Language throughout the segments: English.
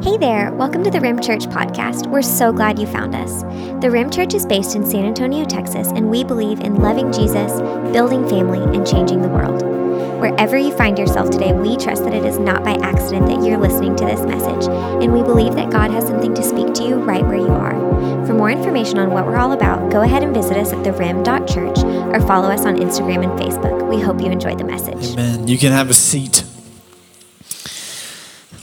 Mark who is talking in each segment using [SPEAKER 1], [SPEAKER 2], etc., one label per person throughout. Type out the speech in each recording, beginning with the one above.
[SPEAKER 1] Hey there, welcome to the Rim Church podcast. We're so glad you found us. The Rim Church is based in San Antonio, Texas, and we believe in loving Jesus, building family, and changing the world. Wherever you find yourself today, we trust that it is not by accident that you're listening to this message, and we believe that God has something to speak to you right where you are. For more information on what we're all about, go ahead and visit us at therim.church or follow us on Instagram and Facebook. We hope you enjoyed the message.
[SPEAKER 2] Amen. You can have a seat.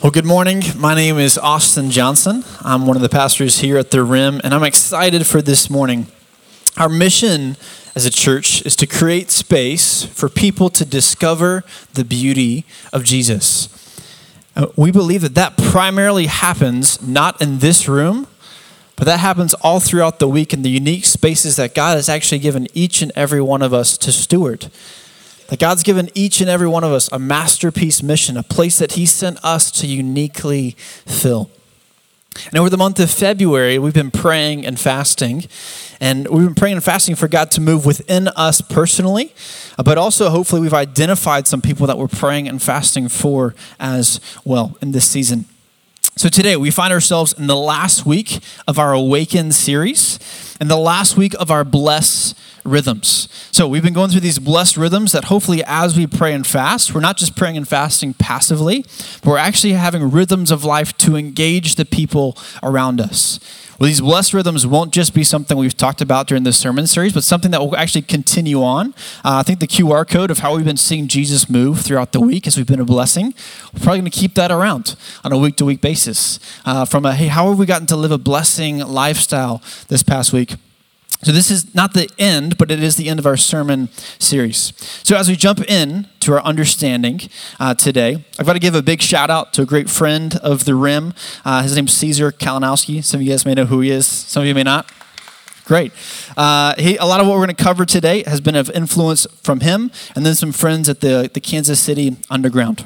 [SPEAKER 2] Well, good morning. My name is Austin Johnson. I'm one of the pastors here at the Rim, and I'm excited for this morning. Our mission as a church is to create space for people to discover the beauty of Jesus. Uh, we believe that that primarily happens not in this room, but that happens all throughout the week in the unique spaces that God has actually given each and every one of us to steward. That God's given each and every one of us a masterpiece mission, a place that He sent us to uniquely fill. And over the month of February, we've been praying and fasting. And we've been praying and fasting for God to move within us personally, but also hopefully we've identified some people that we're praying and fasting for as well in this season. So today we find ourselves in the last week of our Awaken series and the last week of our Bless rhythms. So we've been going through these blessed rhythms that hopefully as we pray and fast, we're not just praying and fasting passively, but we're actually having rhythms of life to engage the people around us. Well, these blessed rhythms won't just be something we've talked about during this sermon series, but something that will actually continue on. Uh, I think the QR code of how we've been seeing Jesus move throughout the week as we've been a blessing, we're probably going to keep that around on a week to week basis. Uh, from a, hey, how have we gotten to live a blessing lifestyle this past week? So, this is not the end, but it is the end of our sermon series. So, as we jump in to our understanding uh, today, I've got to give a big shout out to a great friend of the Rim. Uh, his name's Caesar Kalinowski. Some of you guys may know who he is, some of you may not. Great. Uh, he, a lot of what we're going to cover today has been of influence from him and then some friends at the, the Kansas City Underground.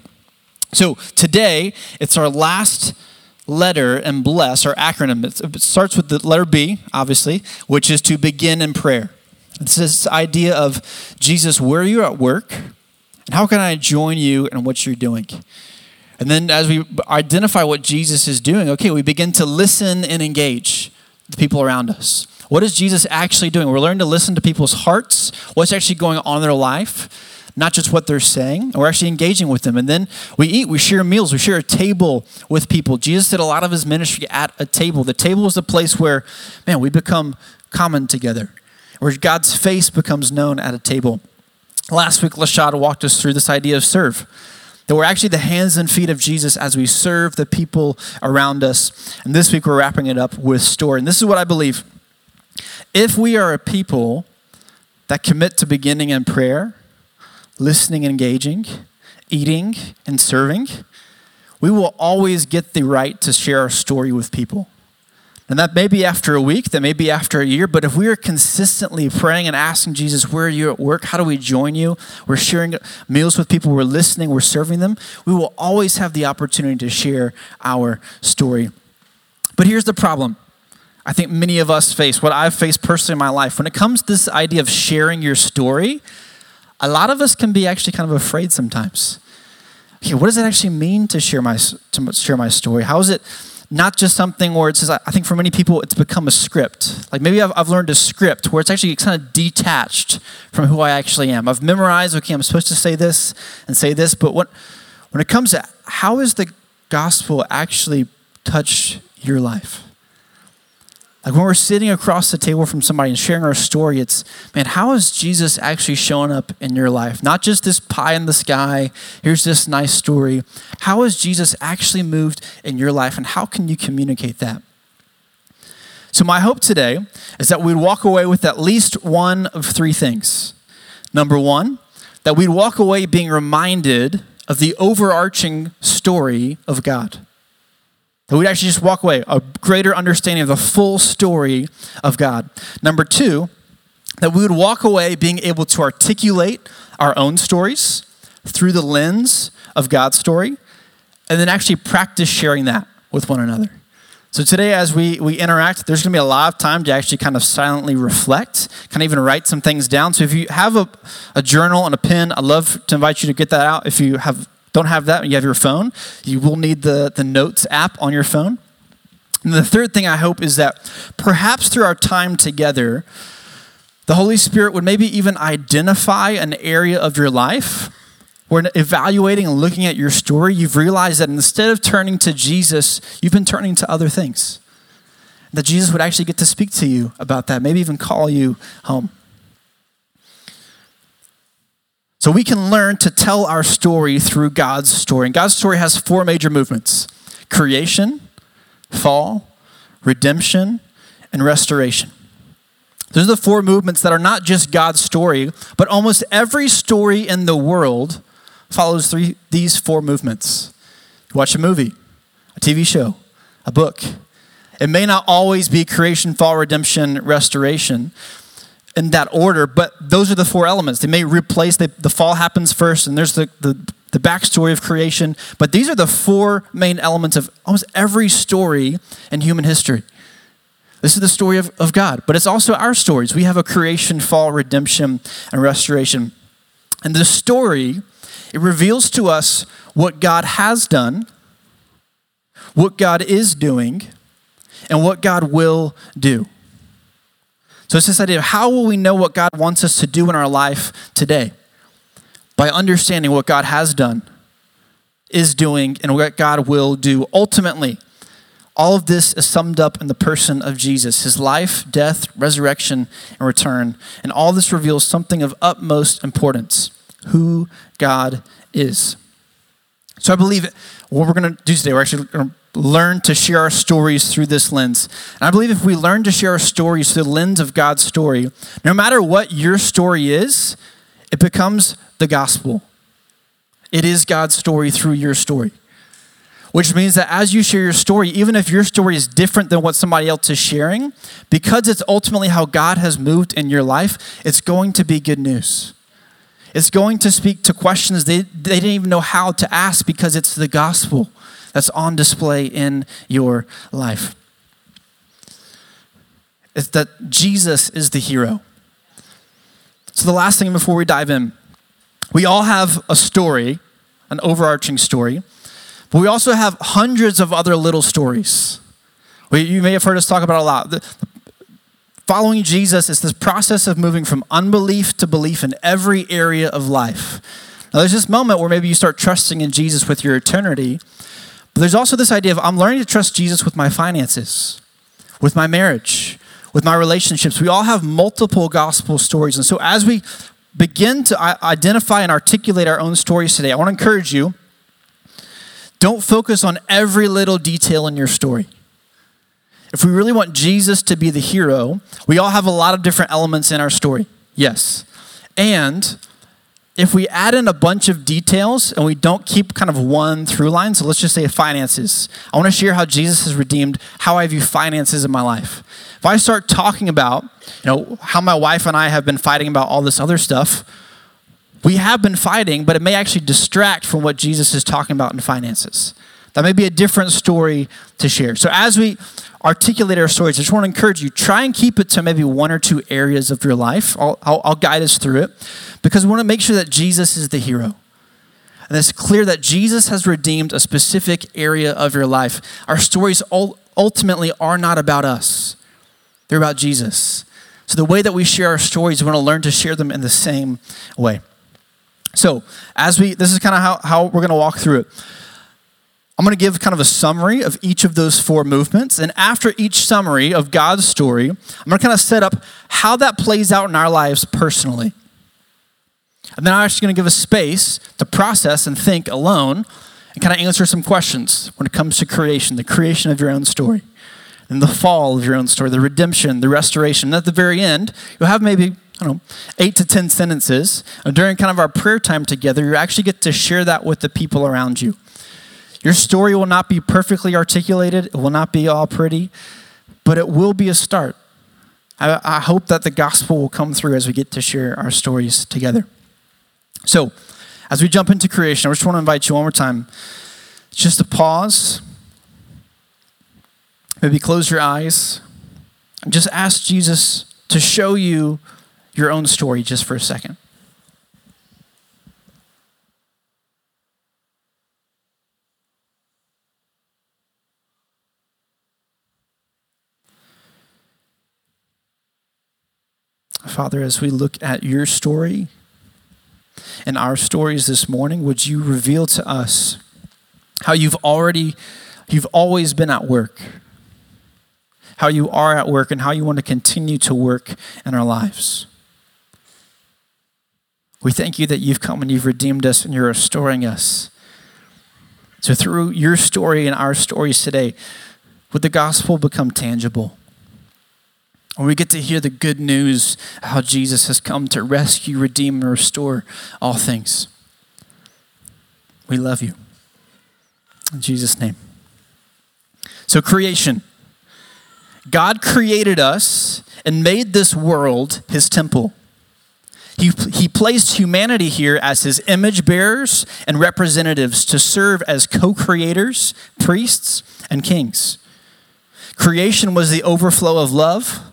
[SPEAKER 2] So, today, it's our last letter and bless, our acronym. It starts with the letter B, obviously, which is to begin in prayer. It's this idea of Jesus, where are you at work? And how can I join you in what you're doing? And then as we identify what Jesus is doing, okay, we begin to listen and engage the people around us. What is Jesus actually doing? We're learning to listen to people's hearts, what's actually going on in their life not just what they're saying. We're actually engaging with them. And then we eat, we share meals, we share a table with people. Jesus did a lot of his ministry at a table. The table is the place where, man, we become common together, where God's face becomes known at a table. Last week, Lashada walked us through this idea of serve. That we're actually the hands and feet of Jesus as we serve the people around us. And this week, we're wrapping it up with story. And this is what I believe. If we are a people that commit to beginning in prayer, listening and engaging, eating and serving, we will always get the right to share our story with people. And that may be after a week, that may be after a year, but if we are consistently praying and asking Jesus, where are you at work? How do we join you? We're sharing meals with people, we're listening, we're serving them, we will always have the opportunity to share our story. But here's the problem. I think many of us face, what I've faced personally in my life. When it comes to this idea of sharing your story, a lot of us can be actually kind of afraid sometimes. Okay, what does it actually mean to share my to share my story? How is it not just something where it says? I think for many people it's become a script. Like maybe I've, I've learned a script where it's actually kind of detached from who I actually am. I've memorized. Okay, I'm supposed to say this and say this, but what when it comes to how is the gospel actually touch your life? Like when we're sitting across the table from somebody and sharing our story, it's, man, how is Jesus actually showing up in your life? Not just this pie in the sky, here's this nice story. How has Jesus actually moved in your life, and how can you communicate that? So, my hope today is that we'd walk away with at least one of three things. Number one, that we'd walk away being reminded of the overarching story of God. That we'd actually just walk away, a greater understanding of the full story of God. Number two, that we would walk away being able to articulate our own stories through the lens of God's story, and then actually practice sharing that with one another. So today, as we, we interact, there's going to be a lot of time to actually kind of silently reflect, kind of even write some things down. So if you have a, a journal and a pen, I'd love to invite you to get that out. If you have don't have that, you have your phone, you will need the, the Notes app on your phone. And the third thing I hope is that perhaps through our time together, the Holy Spirit would maybe even identify an area of your life where evaluating and looking at your story, you've realized that instead of turning to Jesus, you've been turning to other things. That Jesus would actually get to speak to you about that, maybe even call you home. So we can learn to tell our story through God's story. And God's story has four major movements creation, fall, redemption, and restoration. Those are the four movements that are not just God's story, but almost every story in the world follows three, these four movements. You watch a movie, a TV show, a book. It may not always be creation, fall, redemption, restoration in that order, but those are the four elements. They may replace, the, the fall happens first, and there's the, the, the backstory of creation, but these are the four main elements of almost every story in human history. This is the story of, of God, but it's also our stories. We have a creation, fall, redemption, and restoration. And the story, it reveals to us what God has done, what God is doing, and what God will do. So it's this idea of how will we know what God wants us to do in our life today? By understanding what God has done, is doing, and what God will do. Ultimately, all of this is summed up in the person of Jesus his life, death, resurrection, and return. And all this reveals something of utmost importance who God is. So I believe what we're going to do today, we're actually going to learn to share our stories through this lens. And I believe if we learn to share our stories through the lens of God's story, no matter what your story is, it becomes the gospel. It is God's story through your story. Which means that as you share your story, even if your story is different than what somebody else is sharing, because it's ultimately how God has moved in your life, it's going to be good news. It's going to speak to questions they, they didn't even know how to ask because it's the gospel that's on display in your life. It's that Jesus is the hero. So, the last thing before we dive in, we all have a story, an overarching story, but we also have hundreds of other little stories. We, you may have heard us talk about a lot. The, following Jesus is this process of moving from unbelief to belief in every area of life. Now, there's this moment where maybe you start trusting in Jesus with your eternity, there's also this idea of I'm learning to trust Jesus with my finances, with my marriage, with my relationships. We all have multiple gospel stories. And so as we begin to identify and articulate our own stories today, I want to encourage you don't focus on every little detail in your story. If we really want Jesus to be the hero, we all have a lot of different elements in our story. Yes. And if we add in a bunch of details and we don't keep kind of one through line, so let's just say finances. I want to share how Jesus has redeemed how I view finances in my life. If I start talking about, you know, how my wife and I have been fighting about all this other stuff, we have been fighting, but it may actually distract from what Jesus is talking about in finances. That may be a different story to share. So as we articulate our stories, I just want to encourage you, try and keep it to maybe one or two areas of your life. I'll, I'll, I'll guide us through it because we want to make sure that Jesus is the hero. And it's clear that Jesus has redeemed a specific area of your life. Our stories ultimately are not about us, they're about Jesus. So, the way that we share our stories, we want to learn to share them in the same way. So, as we, this is kind of how, how we're going to walk through it. I'm going to give kind of a summary of each of those four movements. And after each summary of God's story, I'm going to kind of set up how that plays out in our lives personally. And then I'm actually going to give a space to process and think alone and kind of answer some questions when it comes to creation, the creation of your own story, and the fall of your own story, the redemption, the restoration. And at the very end, you'll have maybe I don't know, eight to 10 sentences. And during kind of our prayer time together, you actually get to share that with the people around you. Your story will not be perfectly articulated, it will not be all pretty, but it will be a start. I, I hope that the gospel will come through as we get to share our stories together. So, as we jump into creation, I just want to invite you one more time just to pause, maybe close your eyes, and just ask Jesus to show you your own story just for a second. Father, as we look at your story and our stories this morning, would you reveal to us how you've already, you've always been at work, how you are at work, and how you want to continue to work in our lives. We thank you that you've come and you've redeemed us and you're restoring us. So, through your story and our stories today, would the gospel become tangible? When we get to hear the good news how Jesus has come to rescue, redeem, and restore all things. We love you. In Jesus' name. So, creation. God created us and made this world his temple. He, he placed humanity here as his image bearers and representatives to serve as co creators, priests, and kings. Creation was the overflow of love,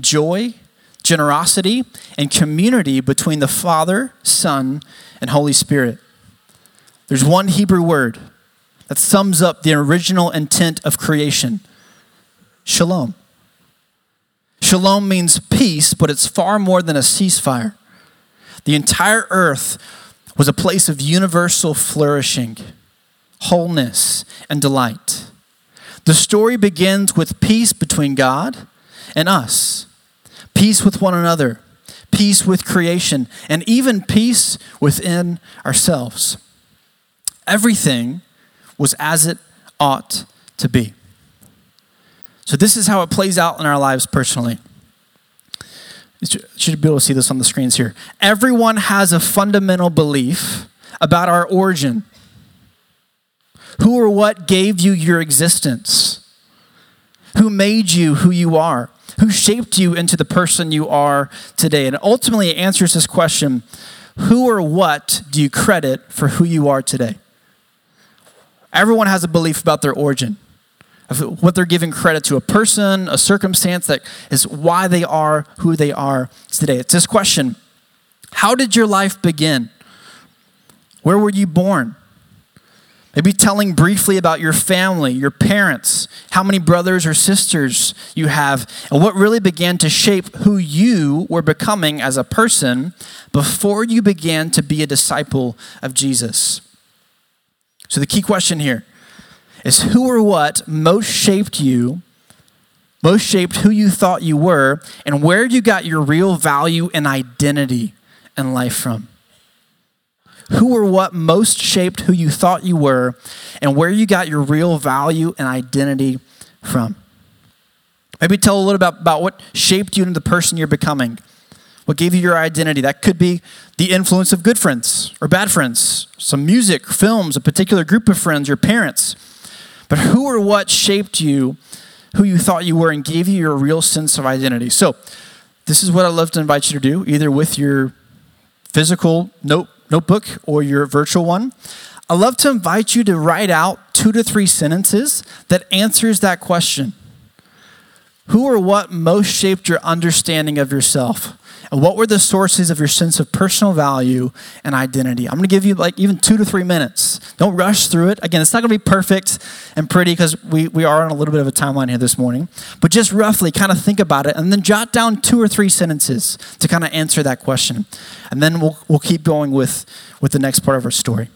[SPEAKER 2] joy, generosity, and community between the Father, Son, and Holy Spirit. There's one Hebrew word that sums up the original intent of creation shalom. Shalom means peace, but it's far more than a ceasefire. The entire earth was a place of universal flourishing, wholeness, and delight. The story begins with peace between God and us, peace with one another, peace with creation, and even peace within ourselves. Everything was as it ought to be. So, this is how it plays out in our lives personally. You should be able to see this on the screens here. Everyone has a fundamental belief about our origin. Who or what gave you your existence? Who made you who you are? Who shaped you into the person you are today? And ultimately, it answers this question Who or what do you credit for who you are today? Everyone has a belief about their origin of what they're giving credit to a person, a circumstance that is why they are who they are today. It's this question How did your life begin? Where were you born? Maybe telling briefly about your family, your parents, how many brothers or sisters you have, and what really began to shape who you were becoming as a person before you began to be a disciple of Jesus. So, the key question here is who or what most shaped you, most shaped who you thought you were, and where you got your real value and identity in life from. Who or what most shaped who you thought you were, and where you got your real value and identity from. Maybe tell a little about, about what shaped you into the person you're becoming. What gave you your identity? That could be the influence of good friends or bad friends, some music, films, a particular group of friends, your parents. But who or what shaped you, who you thought you were, and gave you your real sense of identity? So, this is what I'd love to invite you to do, either with your physical note, notebook or your virtual one. I'd love to invite you to write out two to three sentences that answers that question. Who or what most shaped your understanding of yourself? And what were the sources of your sense of personal value and identity? I'm going to give you like even two to three minutes. Don't rush through it. Again, it's not going to be perfect and pretty because we, we are on a little bit of a timeline here this morning. But just roughly kind of think about it and then jot down two or three sentences to kind of answer that question. And then we'll, we'll keep going with, with the next part of our story.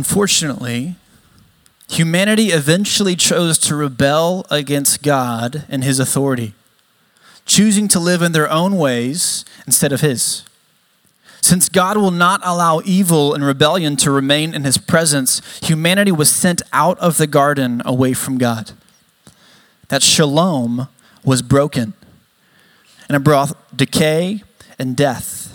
[SPEAKER 2] Unfortunately, humanity eventually chose to rebel against God and his authority, choosing to live in their own ways instead of his. Since God will not allow evil and rebellion to remain in his presence, humanity was sent out of the garden away from God. That shalom was broken, and it brought decay and death.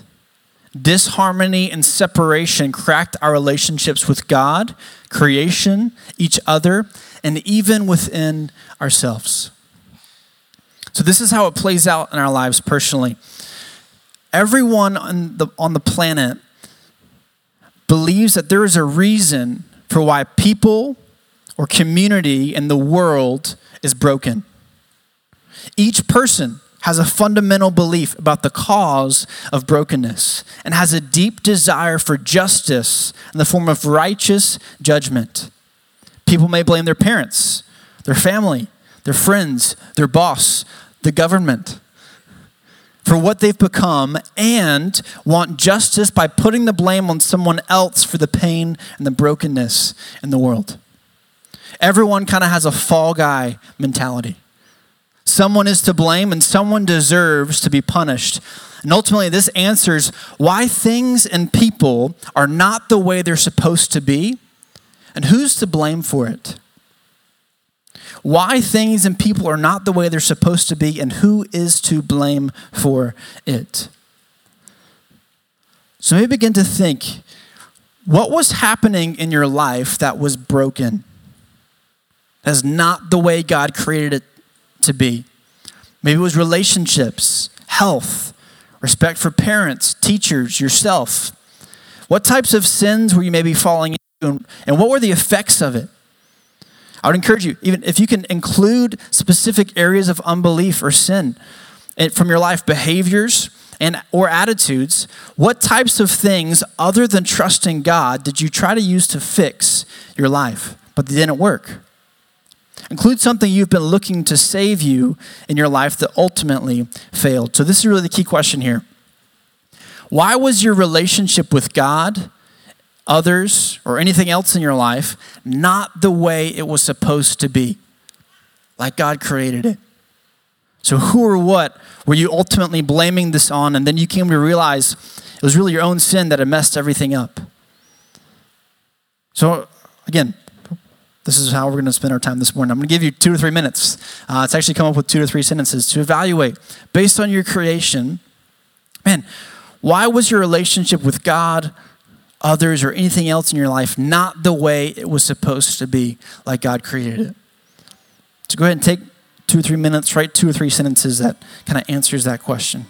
[SPEAKER 2] Disharmony and separation cracked our relationships with God, creation, each other, and even within ourselves. So, this is how it plays out in our lives personally. Everyone on the, on the planet believes that there is a reason for why people or community in the world is broken. Each person has a fundamental belief about the cause of brokenness and has a deep desire for justice in the form of righteous judgment. People may blame their parents, their family, their friends, their boss, the government for what they've become and want justice by putting the blame on someone else for the pain and the brokenness in the world. Everyone kind of has a fall guy mentality. Someone is to blame and someone deserves to be punished. And ultimately, this answers why things and people are not the way they're supposed to be and who's to blame for it. Why things and people are not the way they're supposed to be and who is to blame for it. So maybe begin to think what was happening in your life that was broken? That's not the way God created it to be. Maybe it was relationships, health, respect for parents, teachers, yourself. What types of sins were you maybe falling into, and what were the effects of it? I would encourage you, even if you can include specific areas of unbelief or sin from your life, behaviors and or attitudes, what types of things other than trusting God did you try to use to fix your life, but they didn't work? Include something you've been looking to save you in your life that ultimately failed. So, this is really the key question here. Why was your relationship with God, others, or anything else in your life not the way it was supposed to be, like God created it? So, who or what were you ultimately blaming this on? And then you came to realize it was really your own sin that had messed everything up. So, again, this is how we're going to spend our time this morning. I'm going to give you two or three minutes. Uh, actually come up with two or three sentences to evaluate based on your creation. Man, why was your relationship with God, others, or anything else in your life not the way it was supposed to be, like God created it? So go ahead and take two or three minutes, write two or three sentences that kind of answers that question.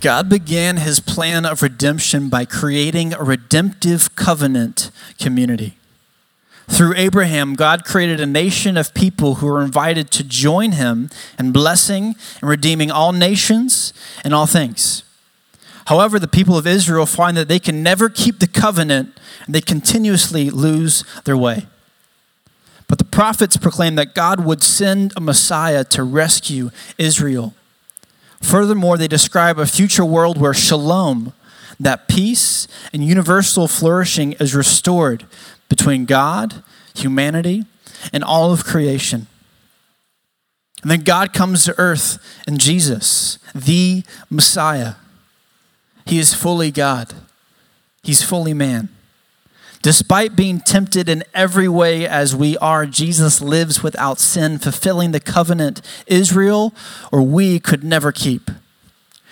[SPEAKER 2] God began his plan of redemption by creating a redemptive covenant community. Through Abraham, God created a nation of people who were invited to join him in blessing and redeeming all nations and all things. However, the people of Israel find that they can never keep the covenant and they continuously lose their way. But the prophets proclaim that God would send a Messiah to rescue Israel. Furthermore, they describe a future world where shalom, that peace and universal flourishing, is restored between God, humanity, and all of creation. And then God comes to earth in Jesus, the Messiah. He is fully God, He's fully man. Despite being tempted in every way as we are, Jesus lives without sin, fulfilling the covenant Israel or we could never keep.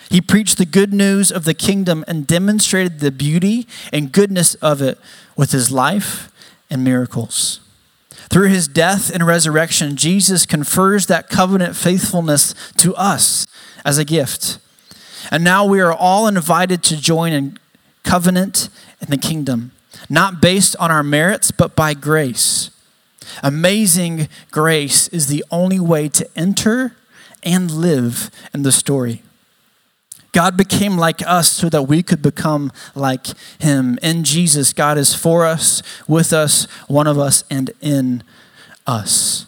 [SPEAKER 2] He preached the good news of the kingdom and demonstrated the beauty and goodness of it with his life and miracles. Through his death and resurrection, Jesus confers that covenant faithfulness to us as a gift. And now we are all invited to join in covenant in the kingdom, not based on our merits, but by grace. Amazing grace is the only way to enter and live in the story. God became like us so that we could become like him. In Jesus, God is for us, with us, one of us, and in us.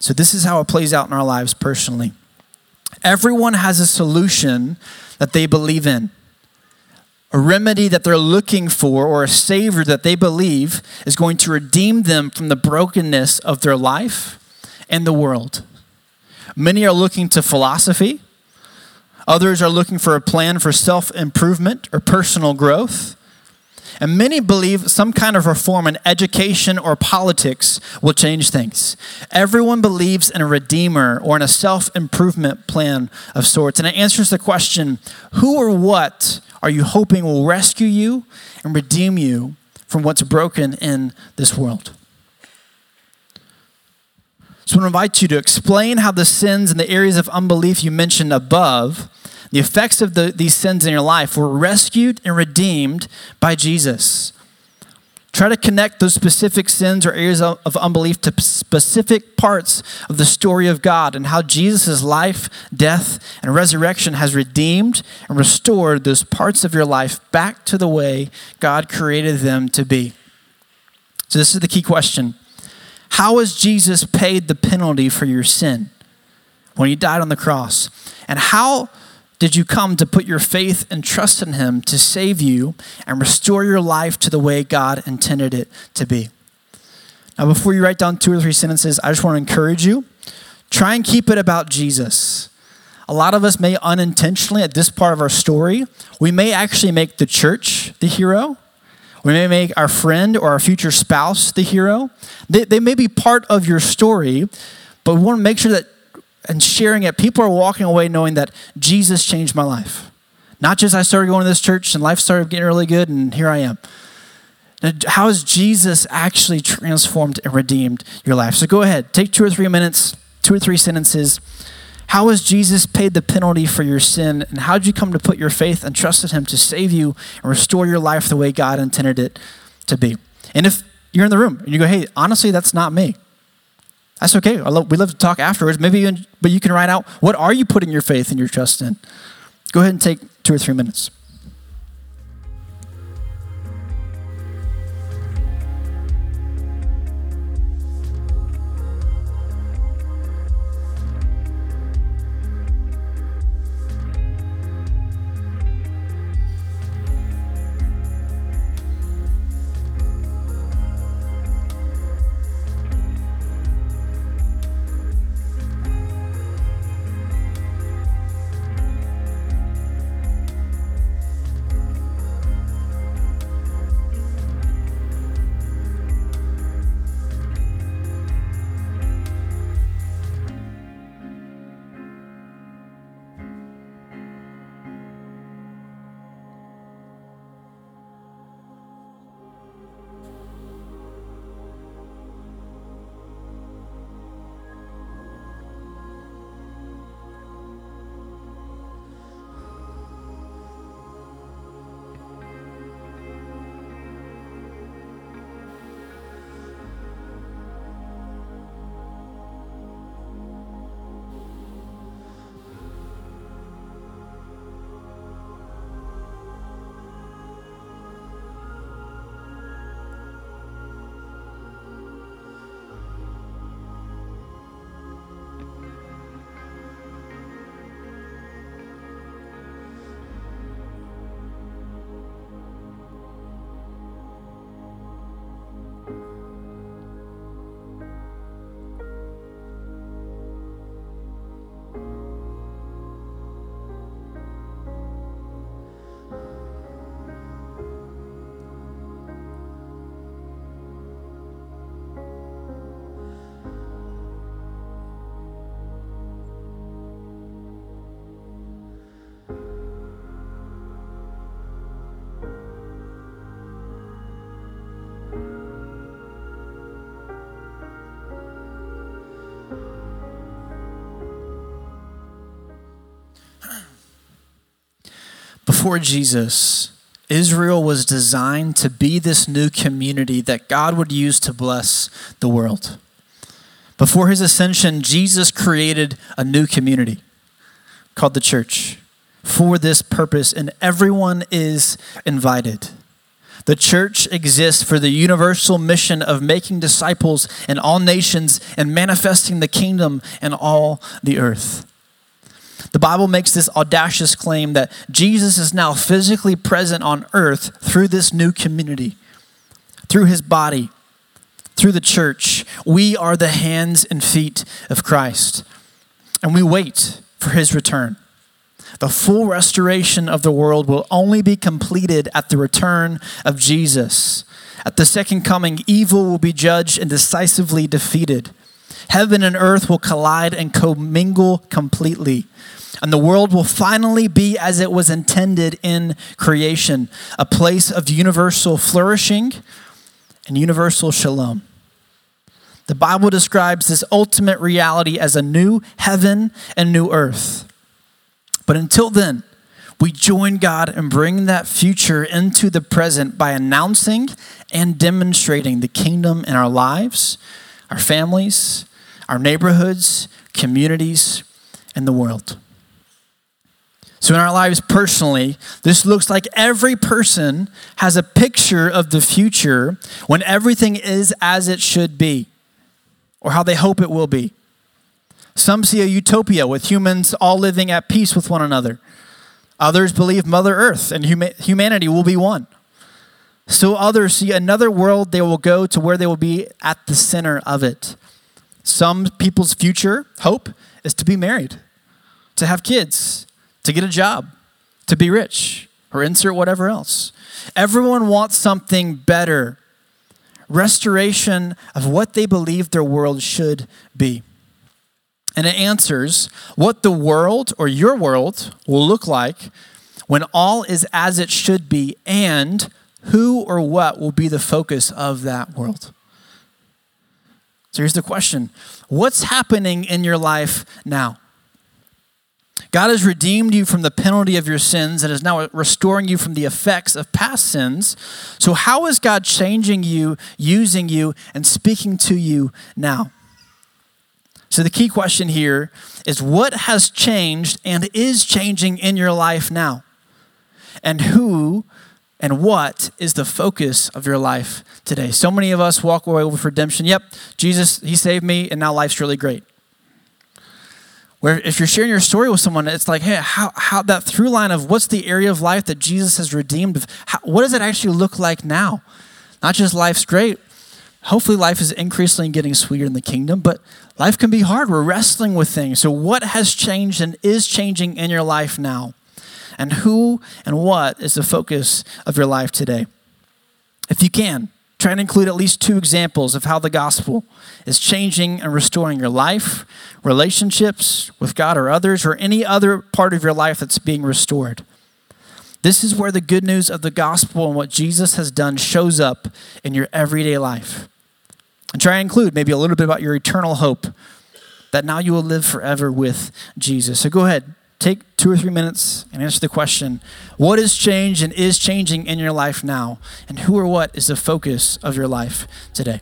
[SPEAKER 2] So, this is how it plays out in our lives personally. Everyone has a solution that they believe in, a remedy that they're looking for, or a savior that they believe is going to redeem them from the brokenness of their life and the world. Many are looking to philosophy Others are looking for a plan for self improvement or personal growth. And many believe some kind of reform in education or politics will change things. Everyone believes in a redeemer or in a self improvement plan of sorts. And it answers the question who or what are you hoping will rescue you and redeem you from what's broken in this world? So I invite you to explain how the sins and the areas of unbelief you mentioned above the effects of the, these sins in your life were rescued and redeemed by Jesus. Try to connect those specific sins or areas of, of unbelief to specific parts of the story of God and how Jesus' life, death, and resurrection has redeemed and restored those parts of your life back to the way God created them to be. So, this is the key question How has Jesus paid the penalty for your sin when he died on the cross? And how did you come to put your faith and trust in Him to save you and restore your life to the way God intended it to be? Now, before you write down two or three sentences, I just want to encourage you try and keep it about Jesus. A lot of us may unintentionally, at this part of our story, we may actually make the church the hero. We may make our friend or our future spouse the hero. They, they may be part of your story, but we want to make sure that and sharing it, people are walking away knowing that Jesus changed my life. Not just I started going to this church and life started getting really good and here I am. How has Jesus actually transformed and redeemed your life? So go ahead, take two or three minutes, two or three sentences. How has Jesus paid the penalty for your sin? And how did you come to put your faith and trust in Him to save you and restore your life the way God intended it to be? And if you're in the room and you go, hey, honestly, that's not me. That's okay. Love, we love to talk afterwards. Maybe, you, but you can write out what are you putting your faith and your trust in. Go ahead and take two or three minutes. Before Jesus, Israel was designed to be this new community that God would use to bless the world. Before his ascension, Jesus created a new community called the church for this purpose, and everyone is invited. The church exists for the universal mission of making disciples in all nations and manifesting the kingdom in all the earth. The Bible makes this audacious claim that Jesus is now physically present on earth through this new community, through his body, through the church. We are the hands and feet of Christ, and we wait for his return. The full restoration of the world will only be completed at the return of Jesus. At the second coming, evil will be judged and decisively defeated. Heaven and earth will collide and commingle completely. And the world will finally be as it was intended in creation a place of universal flourishing and universal shalom. The Bible describes this ultimate reality as a new heaven and new earth. But until then, we join God in bringing that future into the present by announcing and demonstrating the kingdom in our lives, our families, our neighborhoods, communities, and the world. So, in our lives personally, this looks like every person has a picture of the future when everything is as it should be or how they hope it will be. Some see a utopia with humans all living at peace with one another. Others believe Mother Earth and humanity will be one. So others see another world they will go to where they will be at the center of it. Some people's future hope is to be married, to have kids, to get a job, to be rich, or insert whatever else. Everyone wants something better restoration of what they believe their world should be. And it answers what the world or your world will look like when all is as it should be and who or what will be the focus of that world. So here's the question What's happening in your life now? God has redeemed you from the penalty of your sins and is now restoring you from the effects of past sins. So, how is God changing you, using you, and speaking to you now? So, the key question here is what has changed and is changing in your life now? And who and what is the focus of your life today? So many of us walk away with redemption. Yep, Jesus, He saved me, and now life's really great. Where if you're sharing your story with someone, it's like, hey, how, how that through line of what's the area of life that Jesus has redeemed? How, what does it actually look like now? Not just life's great. Hopefully, life is increasingly getting sweeter in the kingdom, but life can be hard. We're wrestling with things. So, what has changed and is changing in your life now? And who and what is the focus of your life today? If you can, Try and include at least two examples of how the gospel is changing and restoring your life, relationships with God or others, or any other part of your life that's being restored. This is where the good news of the gospel and what Jesus has done shows up in your everyday life. And try and include maybe a little bit about your eternal hope that now you will live forever with Jesus. So go ahead, take two or three minutes and answer the question what has changed and is changing in your life now? And who or what is the focus of your life today?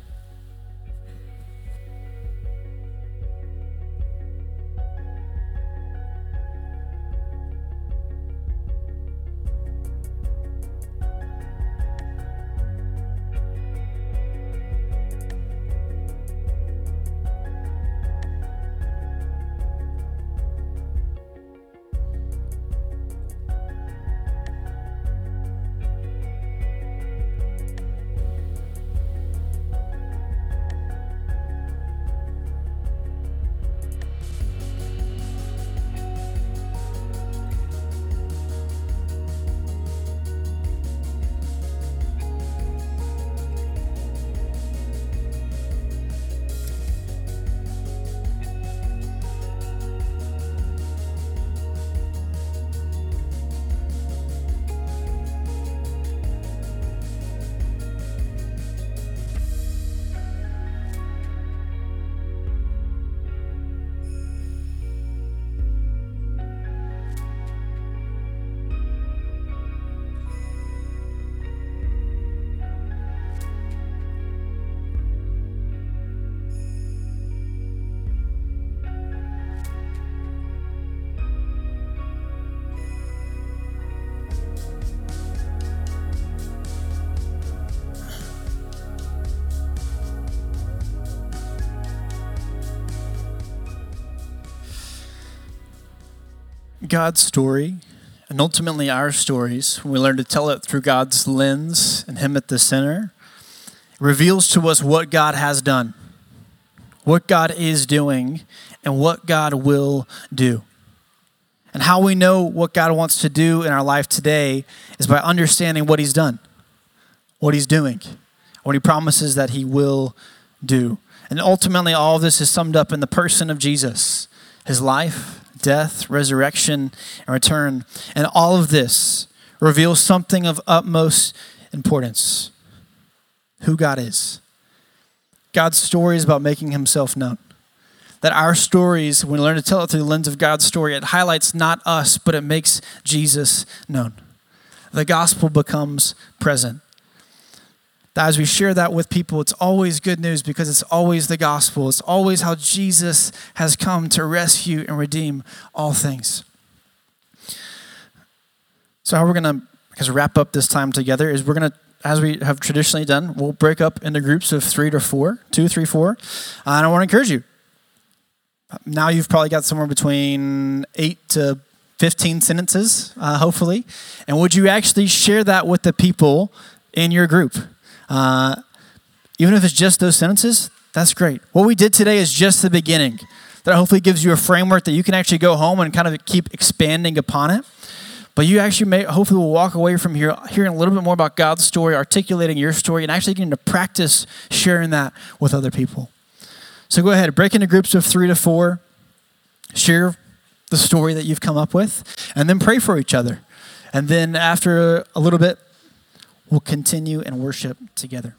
[SPEAKER 2] God's story, and ultimately our stories, when we learn to tell it through God's lens and Him at the center, reveals to us what God has done, what God is doing, and what God will do. And how we know what God wants to do in our life today is by understanding what He's done, what He's doing, what He promises that He will do. And ultimately, all of this is summed up in the person of Jesus, His life, death, resurrection, and return. And all of this reveals something of utmost importance who God is. God's story is about making himself known. That our stories, when we learn to tell it through the lens of God's story, it highlights not us, but it makes Jesus known. The gospel becomes present. That as we share that with people, it's always good news because it's always the gospel. It's always how Jesus has come to rescue and redeem all things. So, how we're going to because wrap up this time together is we're going to as we have traditionally done, we'll break up into groups of three to four, two, three, four. Uh, and I want to encourage you. Now you've probably got somewhere between eight to 15 sentences, uh, hopefully. And would you actually share that with the people in your group? Uh, even if it's just those sentences, that's great. What we did today is just the beginning. That hopefully gives you a framework that you can actually go home and kind of keep expanding upon it. But you actually may hopefully will walk away from here hearing a little bit more about God's story, articulating your story, and actually getting to practice sharing that with other people. So go ahead, break into groups of three to four, share the story that you've come up with, and then pray for each other. And then after a little bit, we'll continue and worship together.